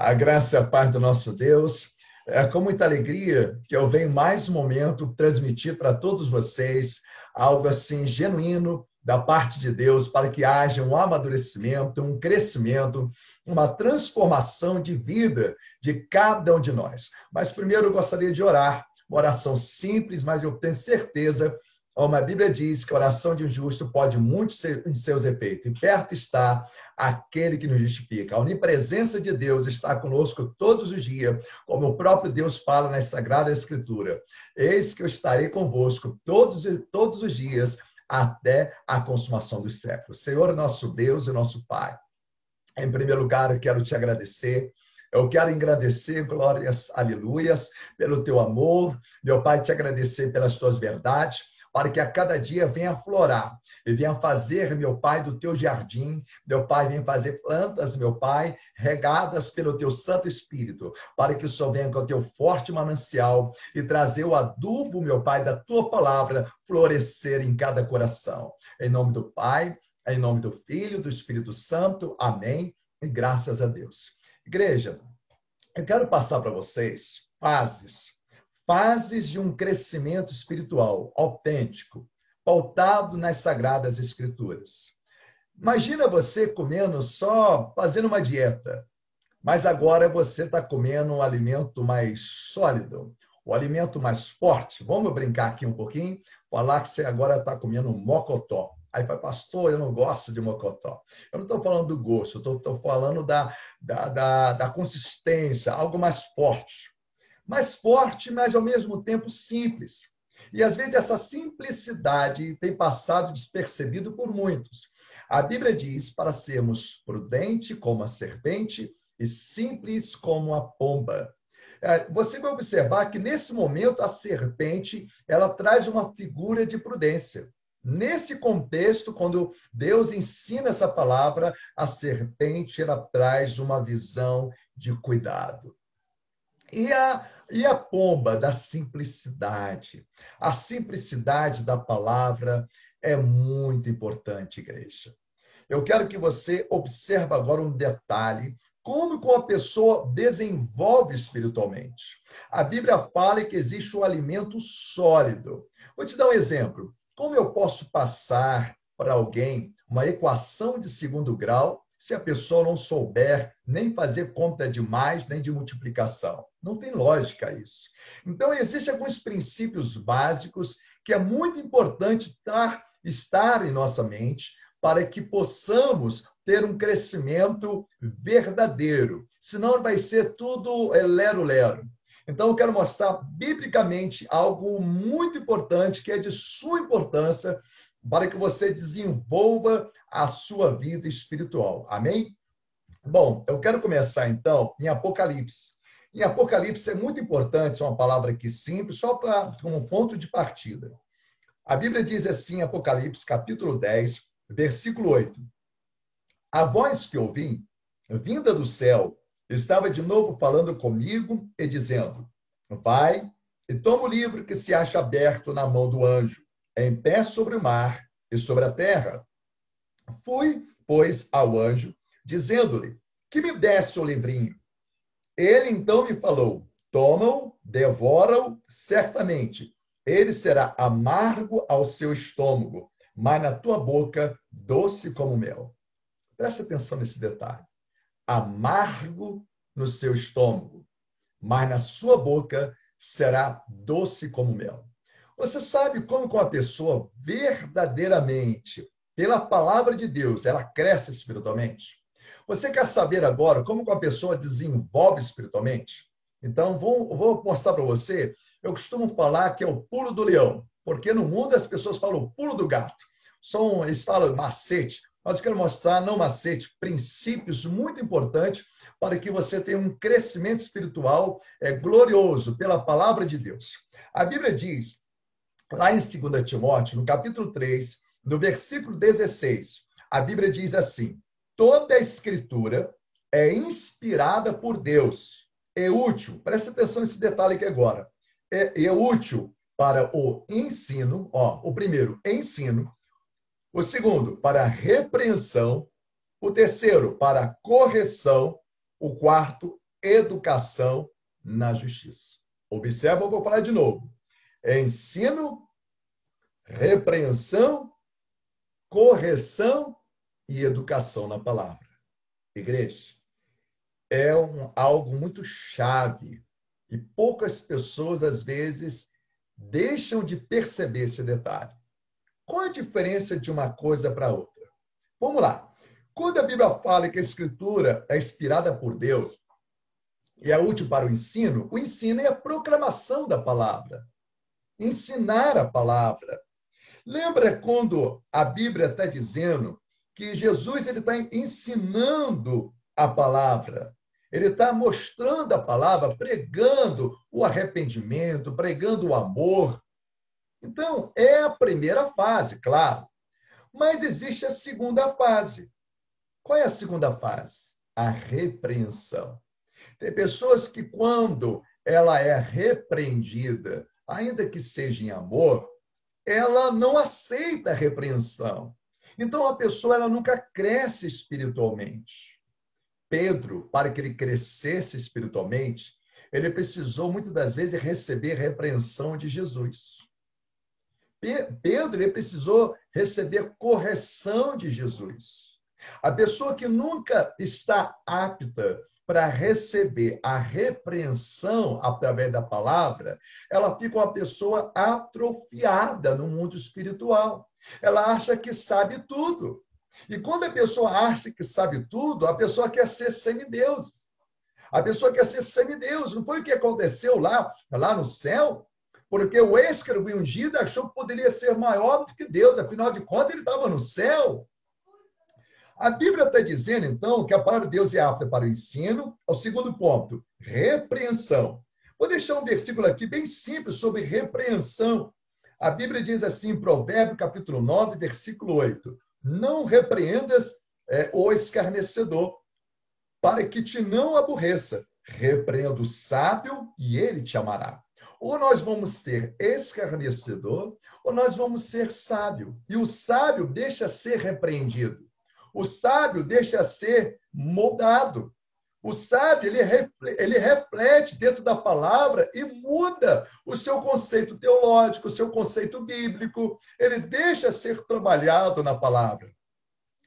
A graça e a paz do nosso Deus. É com muita alegria que eu venho mais um momento transmitir para todos vocês algo assim genuíno da parte de Deus para que haja um amadurecimento, um crescimento, uma transformação de vida de cada um de nós. Mas primeiro eu gostaria de orar, uma oração simples, mas eu tenho certeza como a Bíblia diz que a oração de um justo pode muito ser em seus efeitos. E perto está aquele que nos justifica. A onipresença de Deus está conosco todos os dias, como o próprio Deus fala na Sagrada Escritura. Eis que eu estarei convosco todos, todos os dias até a consumação dos séculos. Senhor, nosso Deus e nosso Pai. Em primeiro lugar, eu quero te agradecer. Eu quero agradecer, glórias, aleluias, pelo teu amor. Meu Pai, te agradecer pelas tuas verdades para que a cada dia venha florar e venha fazer, meu Pai, do teu jardim, meu Pai, venha fazer plantas, meu Pai, regadas pelo teu Santo Espírito, para que o Senhor venha com o teu forte manancial e trazer o adubo, meu Pai, da tua palavra florescer em cada coração. Em nome do Pai, em nome do Filho, do Espírito Santo. Amém. E graças a Deus. Igreja, eu quero passar para vocês fases fases de um crescimento espiritual autêntico, pautado nas sagradas escrituras. Imagina você comendo só, fazendo uma dieta, mas agora você está comendo um alimento mais sólido, o um alimento mais forte. Vamos brincar aqui um pouquinho? Falar que você agora está comendo mocotó. Aí fala, pastor, eu não gosto de mocotó. Eu não estou falando do gosto, eu estou falando da, da, da, da consistência, algo mais forte mais forte, mas ao mesmo tempo simples. E às vezes essa simplicidade tem passado despercebido por muitos. A Bíblia diz para sermos prudente como a serpente e simples como a pomba. É, você vai observar que nesse momento a serpente ela traz uma figura de prudência. Nesse contexto, quando Deus ensina essa palavra, a serpente ela traz uma visão de cuidado. E a, e a pomba da simplicidade. A simplicidade da palavra é muito importante, igreja. Eu quero que você observe agora um detalhe como que uma pessoa desenvolve espiritualmente. A Bíblia fala que existe um alimento sólido. Vou te dar um exemplo. Como eu posso passar para alguém uma equação de segundo grau se a pessoa não souber nem fazer conta de mais nem de multiplicação. Não tem lógica isso. Então, existem alguns princípios básicos que é muito importante estar, estar em nossa mente para que possamos ter um crescimento verdadeiro. Senão vai ser tudo lero-lero. Então, eu quero mostrar biblicamente algo muito importante, que é de sua importância para que você desenvolva a sua vida espiritual. Amém? Bom, eu quero começar então em Apocalipse. Em Apocalipse é muito importante, é uma palavra aqui simples, só para como ponto de partida. A Bíblia diz assim, Apocalipse, capítulo 10, versículo 8. A voz que ouvi, vinda do céu, estava de novo falando comigo e dizendo: Vai e toma o livro que se acha aberto na mão do anjo em pé sobre o mar e sobre a terra. Fui, pois, ao anjo, dizendo-lhe que me desse o livrinho. Ele então me falou: toma-o, devora-o, certamente. Ele será amargo ao seu estômago, mas na tua boca doce como mel. Preste atenção nesse detalhe. Amargo no seu estômago, mas na sua boca será doce como mel. Você sabe como uma pessoa verdadeiramente, pela palavra de Deus, ela cresce espiritualmente? Você quer saber agora como uma pessoa desenvolve espiritualmente? Então, vou, vou mostrar para você. Eu costumo falar que é o pulo do leão, porque no mundo as pessoas falam o pulo do gato. São, eles falam macete, mas eu quero mostrar, não macete, princípios muito importantes para que você tenha um crescimento espiritual é, glorioso pela palavra de Deus. A Bíblia diz Lá em 2 Timóteo, no capítulo 3, no versículo 16, a Bíblia diz assim: toda a escritura é inspirada por Deus, é útil, presta atenção nesse detalhe aqui agora, é, é útil para o ensino, ó, o primeiro, ensino, o segundo, para repreensão, o terceiro, para correção, o quarto, educação na justiça. Observa, eu vou falar de novo. Ensino, repreensão, correção e educação na palavra. Igreja, é um, algo muito chave e poucas pessoas, às vezes, deixam de perceber esse detalhe. Qual a diferença de uma coisa para outra? Vamos lá. Quando a Bíblia fala que a Escritura é inspirada por Deus e é útil para o ensino, o ensino é a proclamação da palavra. Ensinar a palavra. Lembra quando a Bíblia está dizendo que Jesus ele está ensinando a palavra? Ele está mostrando a palavra, pregando o arrependimento, pregando o amor. Então, é a primeira fase, claro. Mas existe a segunda fase. Qual é a segunda fase? A repreensão. Tem pessoas que, quando ela é repreendida, ainda que seja em amor, ela não aceita a repreensão. Então, a pessoa ela nunca cresce espiritualmente. Pedro, para que ele crescesse espiritualmente, ele precisou muitas das vezes receber repreensão de Jesus. Pedro ele precisou receber correção de Jesus. A pessoa que nunca está apta para receber a repreensão através da palavra, ela fica uma pessoa atrofiada no mundo espiritual. Ela acha que sabe tudo. E quando a pessoa acha que sabe tudo, a pessoa quer ser semideus. A pessoa quer ser semideus. Não foi o que aconteceu lá, lá no céu? Porque o ex-escravo ungido achou que poderia ser maior do que Deus. Afinal de contas, ele estava no céu. A Bíblia está dizendo, então, que a palavra de Deus é apta para o ensino. O segundo ponto, repreensão. Vou deixar um versículo aqui bem simples sobre repreensão. A Bíblia diz assim, em Provérbio, capítulo 9, versículo 8 não repreendas é, o escarnecedor, para que te não aborreça. Repreenda o sábio e ele te amará. Ou nós vamos ser escarnecedor, ou nós vamos ser sábio. E o sábio deixa ser repreendido. O sábio deixa ser moldado. O sábio, ele reflete, ele reflete dentro da palavra e muda o seu conceito teológico, o seu conceito bíblico. Ele deixa ser trabalhado na palavra.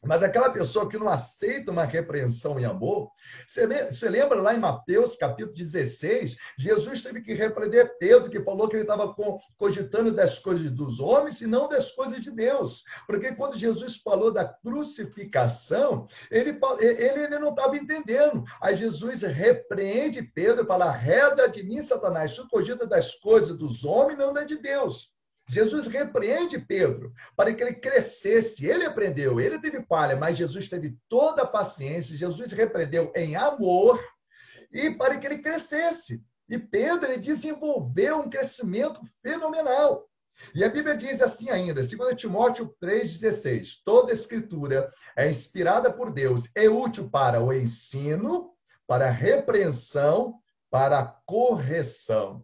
Mas aquela pessoa que não aceita uma repreensão em amor, você lembra lá em Mateus capítulo 16, Jesus teve que repreender Pedro, que falou que ele estava cogitando das coisas dos homens e não das coisas de Deus. Porque quando Jesus falou da crucificação, ele, ele, ele não estava entendendo. Aí Jesus repreende Pedro e fala: reda de mim, Satanás, tu cogita das coisas dos homens, não da de Deus. Jesus repreende Pedro para que ele crescesse. Ele aprendeu, ele teve falha, mas Jesus teve toda a paciência. Jesus repreendeu em amor e para que ele crescesse. E Pedro ele desenvolveu um crescimento fenomenal. E a Bíblia diz assim ainda, 2 Timóteo 3,16: toda escritura é inspirada por Deus, é útil para o ensino, para a repreensão, para a correção.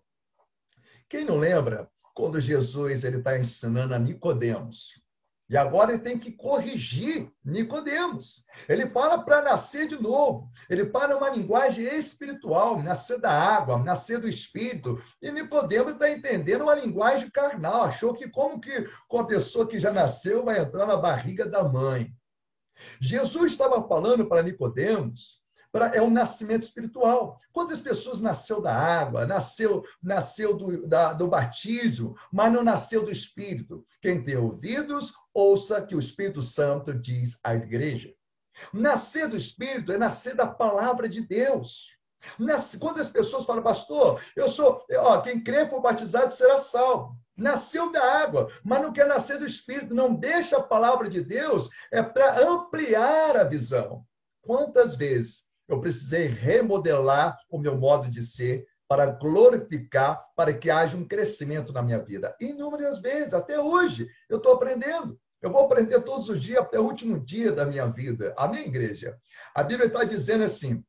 Quem não lembra quando Jesus ele está ensinando a Nicodemos. E agora ele tem que corrigir Nicodemos. Ele fala para nascer de novo. Ele fala uma linguagem espiritual, nascer da água, nascer do espírito. E Nicodemos está entendendo uma linguagem carnal. Achou que como que com a pessoa que já nasceu vai entrar na barriga da mãe. Jesus estava falando para Nicodemos pra, é um nascimento espiritual. Quantas pessoas nasceu da água, nasceu, nasceu do, da, do batismo, mas não nasceu do Espírito? Quem tem ouvidos, ouça que o Espírito Santo diz à igreja. Nascer do Espírito é nascer da palavra de Deus. Quando as pessoas falam, pastor, eu sou, ó, quem crê for batizado será salvo. Nasceu da água, mas não quer nascer do Espírito. Não deixa a palavra de Deus, é para ampliar a visão. Quantas vezes eu precisei remodelar o meu modo de ser para glorificar, para que haja um crescimento na minha vida. Inúmeras vezes, até hoje, eu estou aprendendo. Eu vou aprender todos os dias até o último dia da minha vida. Amém, igreja? A Bíblia está dizendo assim,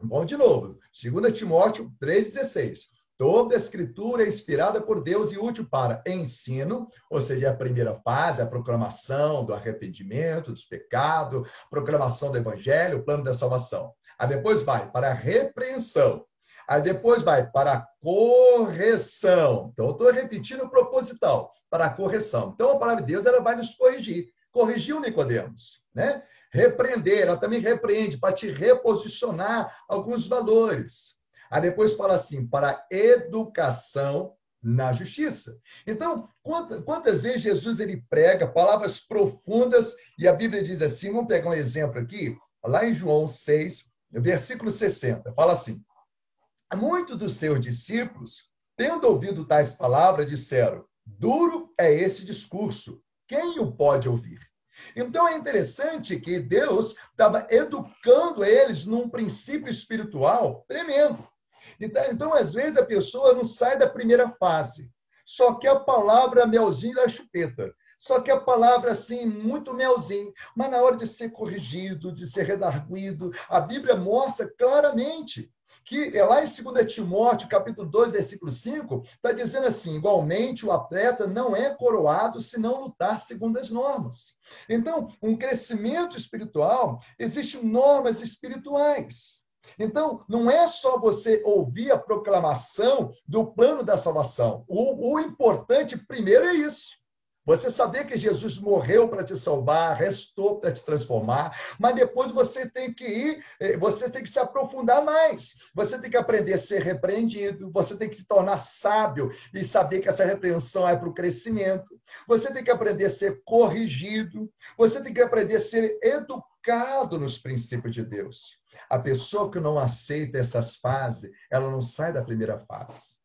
vamos de novo, 2 Timóteo 3,16. Toda escritura é inspirada por Deus e útil para ensino, ou seja, a primeira fase, a proclamação do arrependimento, dos pecados, proclamação do evangelho, o plano da salvação Aí depois vai para a repreensão. Aí depois vai para a correção. Então, eu estou repetindo proposital, para a correção. Então, a palavra de Deus ela vai nos corrigir. Corrigiu Nicodemos, né? Repreender, ela também repreende para te reposicionar alguns valores. Aí depois fala assim, para educação na justiça. Então, quantas, quantas vezes Jesus ele prega palavras profundas e a Bíblia diz assim, vamos pegar um exemplo aqui, lá em João 6, versículo 60, fala assim: Muitos dos seus discípulos, tendo ouvido tais palavras, disseram: Duro é esse discurso, quem o pode ouvir? Então é interessante que Deus estava educando eles num princípio espiritual tremendo. Então, então, às vezes, a pessoa não sai da primeira fase, só que a palavra melzinho da chupeta. Só que a palavra, assim, muito melzinho. Mas na hora de ser corrigido, de ser redarguido, a Bíblia mostra claramente que é lá em 2 Timóteo, capítulo 2, versículo 5, está dizendo assim: igualmente o atleta não é coroado se não lutar segundo as normas. Então, um crescimento espiritual, existem normas espirituais. Então, não é só você ouvir a proclamação do plano da salvação. O, o importante, primeiro, é isso. Você saber que Jesus morreu para te salvar, restou para te transformar, mas depois você tem que ir, eh, você tem que se aprofundar mais. Você tem que aprender a ser repreendido, você tem que se tornar sábio e saber que essa repreensão é para o crescimento. Você tem que aprender a ser corrigido, você tem que aprender a ser educado nos princípios de Deus. A pessoa que não aceita essas fases, ela não sai da primeira fase.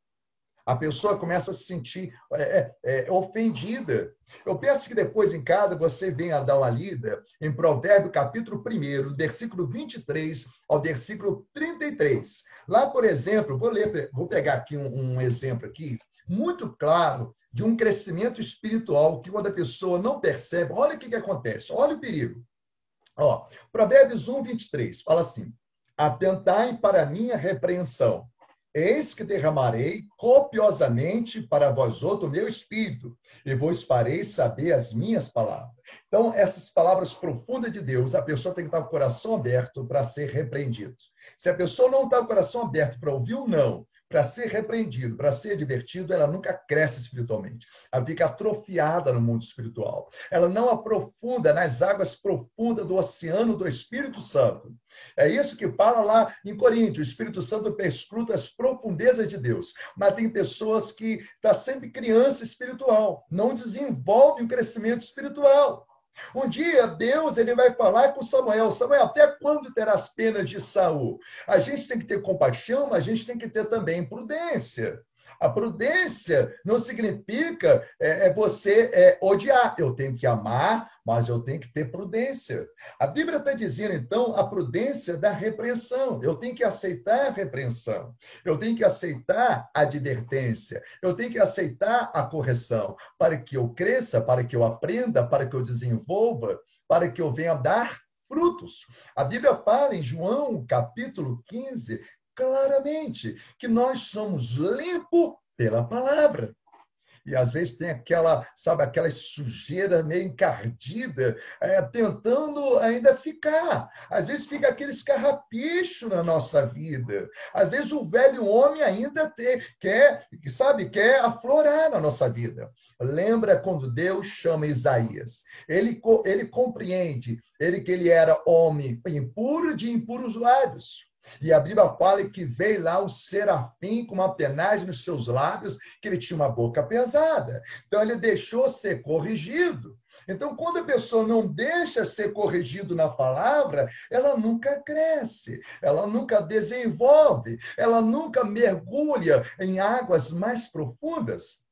A pessoa começa a se sentir é, é, é, ofendida. Eu penso que depois em casa você venha dar uma lida em Provérbio capítulo 1, versículo 23 ao versículo 33. Lá, por exemplo, vou ler, vou pegar aqui um, um exemplo aqui, muito claro de um crescimento espiritual que quando a pessoa não percebe, olha o que, que acontece, olha o perigo. Ó, Provérbios 1, 23, fala assim: Atentai para a minha repreensão Eis que derramarei copiosamente para vós outro meu espírito, e vos farei saber as minhas palavras. Então, essas palavras profundas de Deus, a pessoa tem que estar com o coração aberto para ser repreendido. Se a pessoa não está com o coração aberto para ouvir o não, para ser repreendido, para ser divertido, ela nunca cresce espiritualmente. Ela fica atrofiada no mundo espiritual. Ela não aprofunda nas águas profundas do oceano do Espírito Santo. É isso que fala lá em Coríntios. O Espírito Santo perscruta as profundezas de Deus. Mas tem pessoas que estão tá sempre criança espiritual, não desenvolve o crescimento espiritual. Um dia Deus ele vai falar com Samuel, Samuel, até quando terás pena de Saul? A gente tem que ter compaixão, mas a gente tem que ter também prudência. A prudência não significa é, é você é, odiar. Eu tenho que amar, mas eu tenho que ter prudência. A Bíblia está dizendo, então, a prudência da repreensão. Eu tenho que aceitar a repreensão. Eu tenho que aceitar a advertência. Eu tenho que aceitar a correção para que eu cresça, para que eu aprenda, para que eu desenvolva, para que eu venha dar frutos. A Bíblia fala em João, capítulo 15, claramente que nós somos limpos pela palavra. E às vezes tem aquela, sabe, aquela sujeira meio encardida, é, tentando ainda ficar. Às vezes fica aquele escarrapicho na nossa vida. Às vezes o velho homem ainda ter, quer, sabe, quer aflorar na nossa vida. Lembra quando Deus chama Isaías? Ele, ele compreende ele que ele era homem impuro de impuros lábios. E a Bíblia fala que veio lá o serafim com uma penagem nos seus lábios, que ele tinha uma boca pesada. Então ele deixou ser corrigido. Então, quando a pessoa não deixa ser corrigido na palavra, ela nunca cresce, ela nunca desenvolve, ela nunca mergulha em águas mais profundas.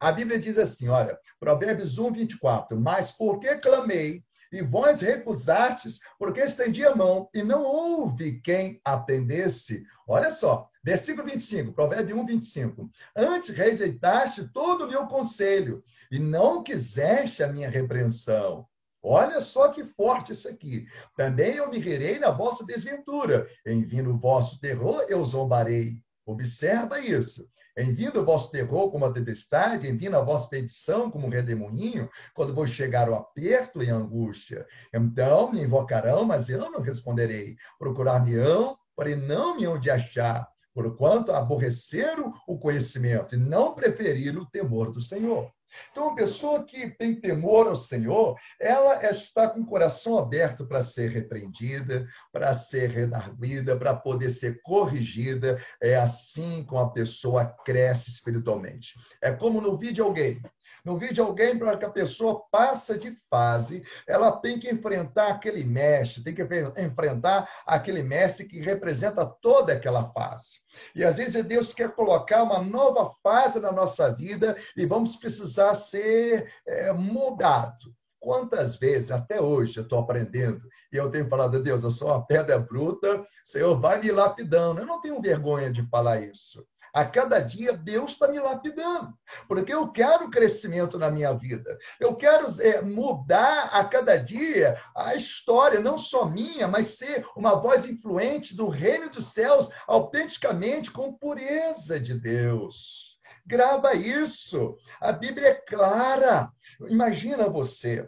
A Bíblia diz assim, olha, Provérbios 1, 24, mas porque clamei e vós recusastes, porque estendi a mão, e não houve quem atendesse. Olha só, versículo 25, Provérbio 1, 25. Antes rejeitaste todo o meu conselho, e não quiseste a minha repreensão. Olha só que forte isso aqui. Também eu me rirei na vossa desventura. Em vindo o vosso terror, eu zombarei. Observa isso. Envindo o vosso terror como a tempestade, enviando a vossa petição como um redemoinho, quando vou chegar o aperto e a angústia. Então me invocarão, mas eu não responderei. Procurar-me-ão, porém não me hão de achar, porquanto aborreceram o conhecimento e não preferiram o temor do Senhor. Então, uma pessoa que tem temor ao Senhor, ela está com o coração aberto para ser repreendida, para ser redarguida, para poder ser corrigida. É assim como a pessoa cresce espiritualmente. É como no videogame. No videogame, para que a pessoa passe de fase, ela tem que enfrentar aquele mestre, tem que enfrentar aquele mestre que representa toda aquela fase. E às vezes Deus quer colocar uma nova fase na nossa vida e vamos precisar ser é, mudado. Quantas vezes, até hoje, eu estou aprendendo e eu tenho falado, Deus, eu sou uma pedra bruta, Senhor, vai me lapidando. Eu não tenho vergonha de falar isso. A cada dia Deus está me lapidando, porque eu quero crescimento na minha vida. Eu quero é, mudar a cada dia a história, não só minha, mas ser uma voz influente do reino dos céus, autenticamente com pureza de Deus. Grava isso. A Bíblia é clara. Imagina você,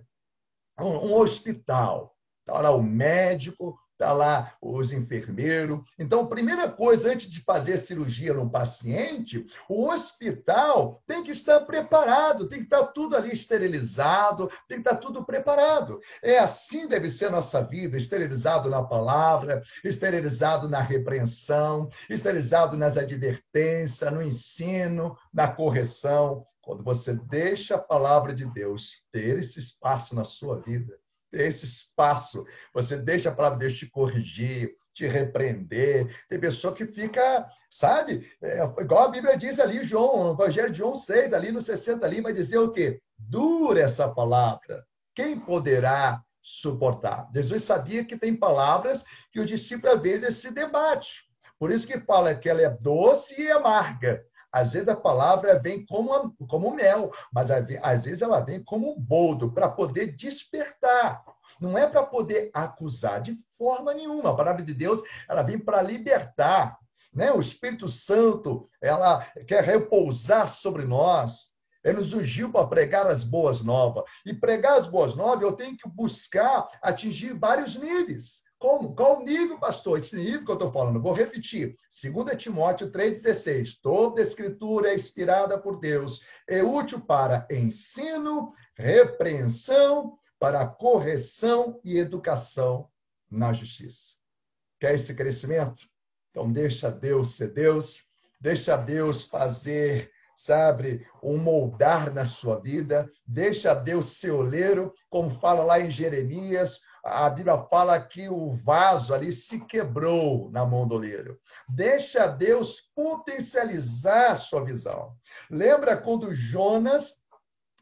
um, um hospital, está lá o médico, está lá os enfermeiros. Então, primeira coisa, antes de fazer cirurgia no paciente, o hospital tem que estar preparado, tem que estar tudo ali esterilizado, tem que estar tudo preparado. É assim deve ser a nossa vida, esterilizado na palavra, esterilizado na repreensão, esterilizado nas advertências, no ensino, na correção. Quando você deixa a palavra de Deus ter esse espaço na sua vida, esse espaço. Você deixa a palavra de Deus te corrigir, te repreender. Tem pessoa que fica, sabe? É, igual a Bíblia diz ali, João, no Evangelho de João 6, ali no 60, ali, vai dizer o quê? Dura essa palavra. Quem poderá suportar? Jesus sabia que tem palavras que o discípulo, às vezes, se debate. Por isso que fala que ela é doce e amarga. Às vezes a palavra vem como, como mel, mas às vezes ela vem como boldo para poder despertar. Não é para poder acusar de forma nenhuma. A palavra de Deus ela vem para libertar. Né? O Espírito Santo ela quer repousar sobre nós. Ele nos ungiu para pregar as boas novas. E pregar as boas novas, eu tenho que buscar atingir vários níveis. Como? Qual o nível, pastor? Esse nível que eu estou falando. Vou repetir. 2 Timóteo 3,16. Toda escritura é inspirada por Deus. É útil para ensino, repreensão, para correção e educação na justiça. Quer esse crescimento? Então deixa Deus ser Deus. Deixa Deus fazer sabe, um moldar na sua vida, deixa Deus ser oleiro, como fala lá em Jeremias, a Bíblia fala que o vaso ali se quebrou na mão do oleiro. Deixa Deus potencializar a sua visão. Lembra quando Jonas,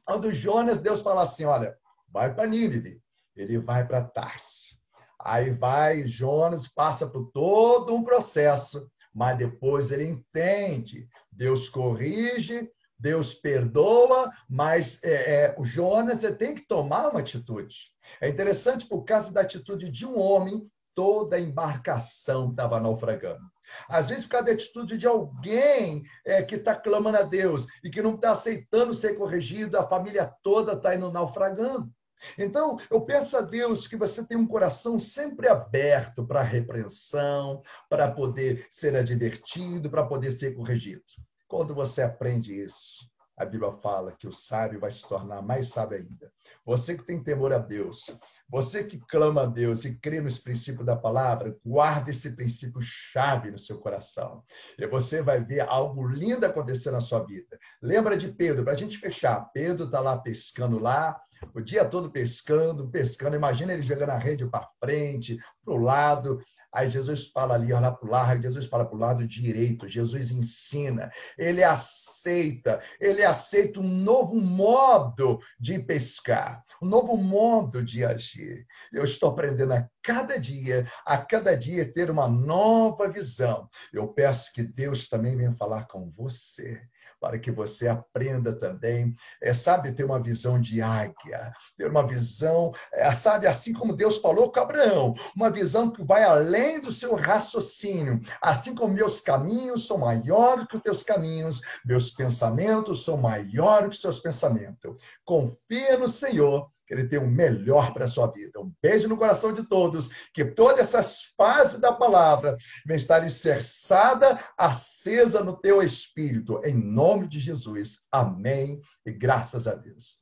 quando Jonas, Deus fala assim, olha, vai para Nínive, ele vai para Tarse. Aí vai, Jonas passa por todo um processo, mas depois ele entende. Deus corrige, Deus perdoa, mas é, é, o Jonas tem que tomar uma atitude. É interessante por causa da atitude de um homem, toda a embarcação estava naufragando. Às vezes, por causa da atitude de alguém é, que está clamando a Deus e que não está aceitando ser corrigido, a família toda está indo naufragando. Então, eu peço a Deus que você tenha um coração sempre aberto para repreensão, para poder ser advertido, para poder ser corrigido. Quando você aprende isso, a Bíblia fala que o sábio vai se tornar mais sábio ainda. Você que tem temor a Deus, você que clama a Deus e crê nos princípios da palavra, guarda esse princípio chave no seu coração. E você vai ver algo lindo acontecer na sua vida. Lembra de Pedro, para a gente fechar. Pedro está lá pescando lá, o dia todo pescando, pescando. Imagina ele jogando a rede para frente, para o lado. Aí Jesus fala ali, olha para o lado, Jesus fala para o lado direito, Jesus ensina, ele aceita, ele aceita um novo modo de pescar, um novo modo de agir. Eu estou aprendendo a cada dia, a cada dia ter uma nova visão. Eu peço que Deus também venha falar com você para que você aprenda também, é, sabe, ter uma visão de águia, ter uma visão, é, sabe, assim como Deus falou com Abraão, uma visão que vai além do seu raciocínio, assim como meus caminhos são maiores que os teus caminhos, meus pensamentos são maiores que os seus pensamentos. Confia no Senhor que Ele tem o melhor para a sua vida. Um beijo no coração de todos, que todas essas fases da palavra venham estar alicerçada, acesa no teu espírito, em nome de Jesus. Amém e graças a Deus.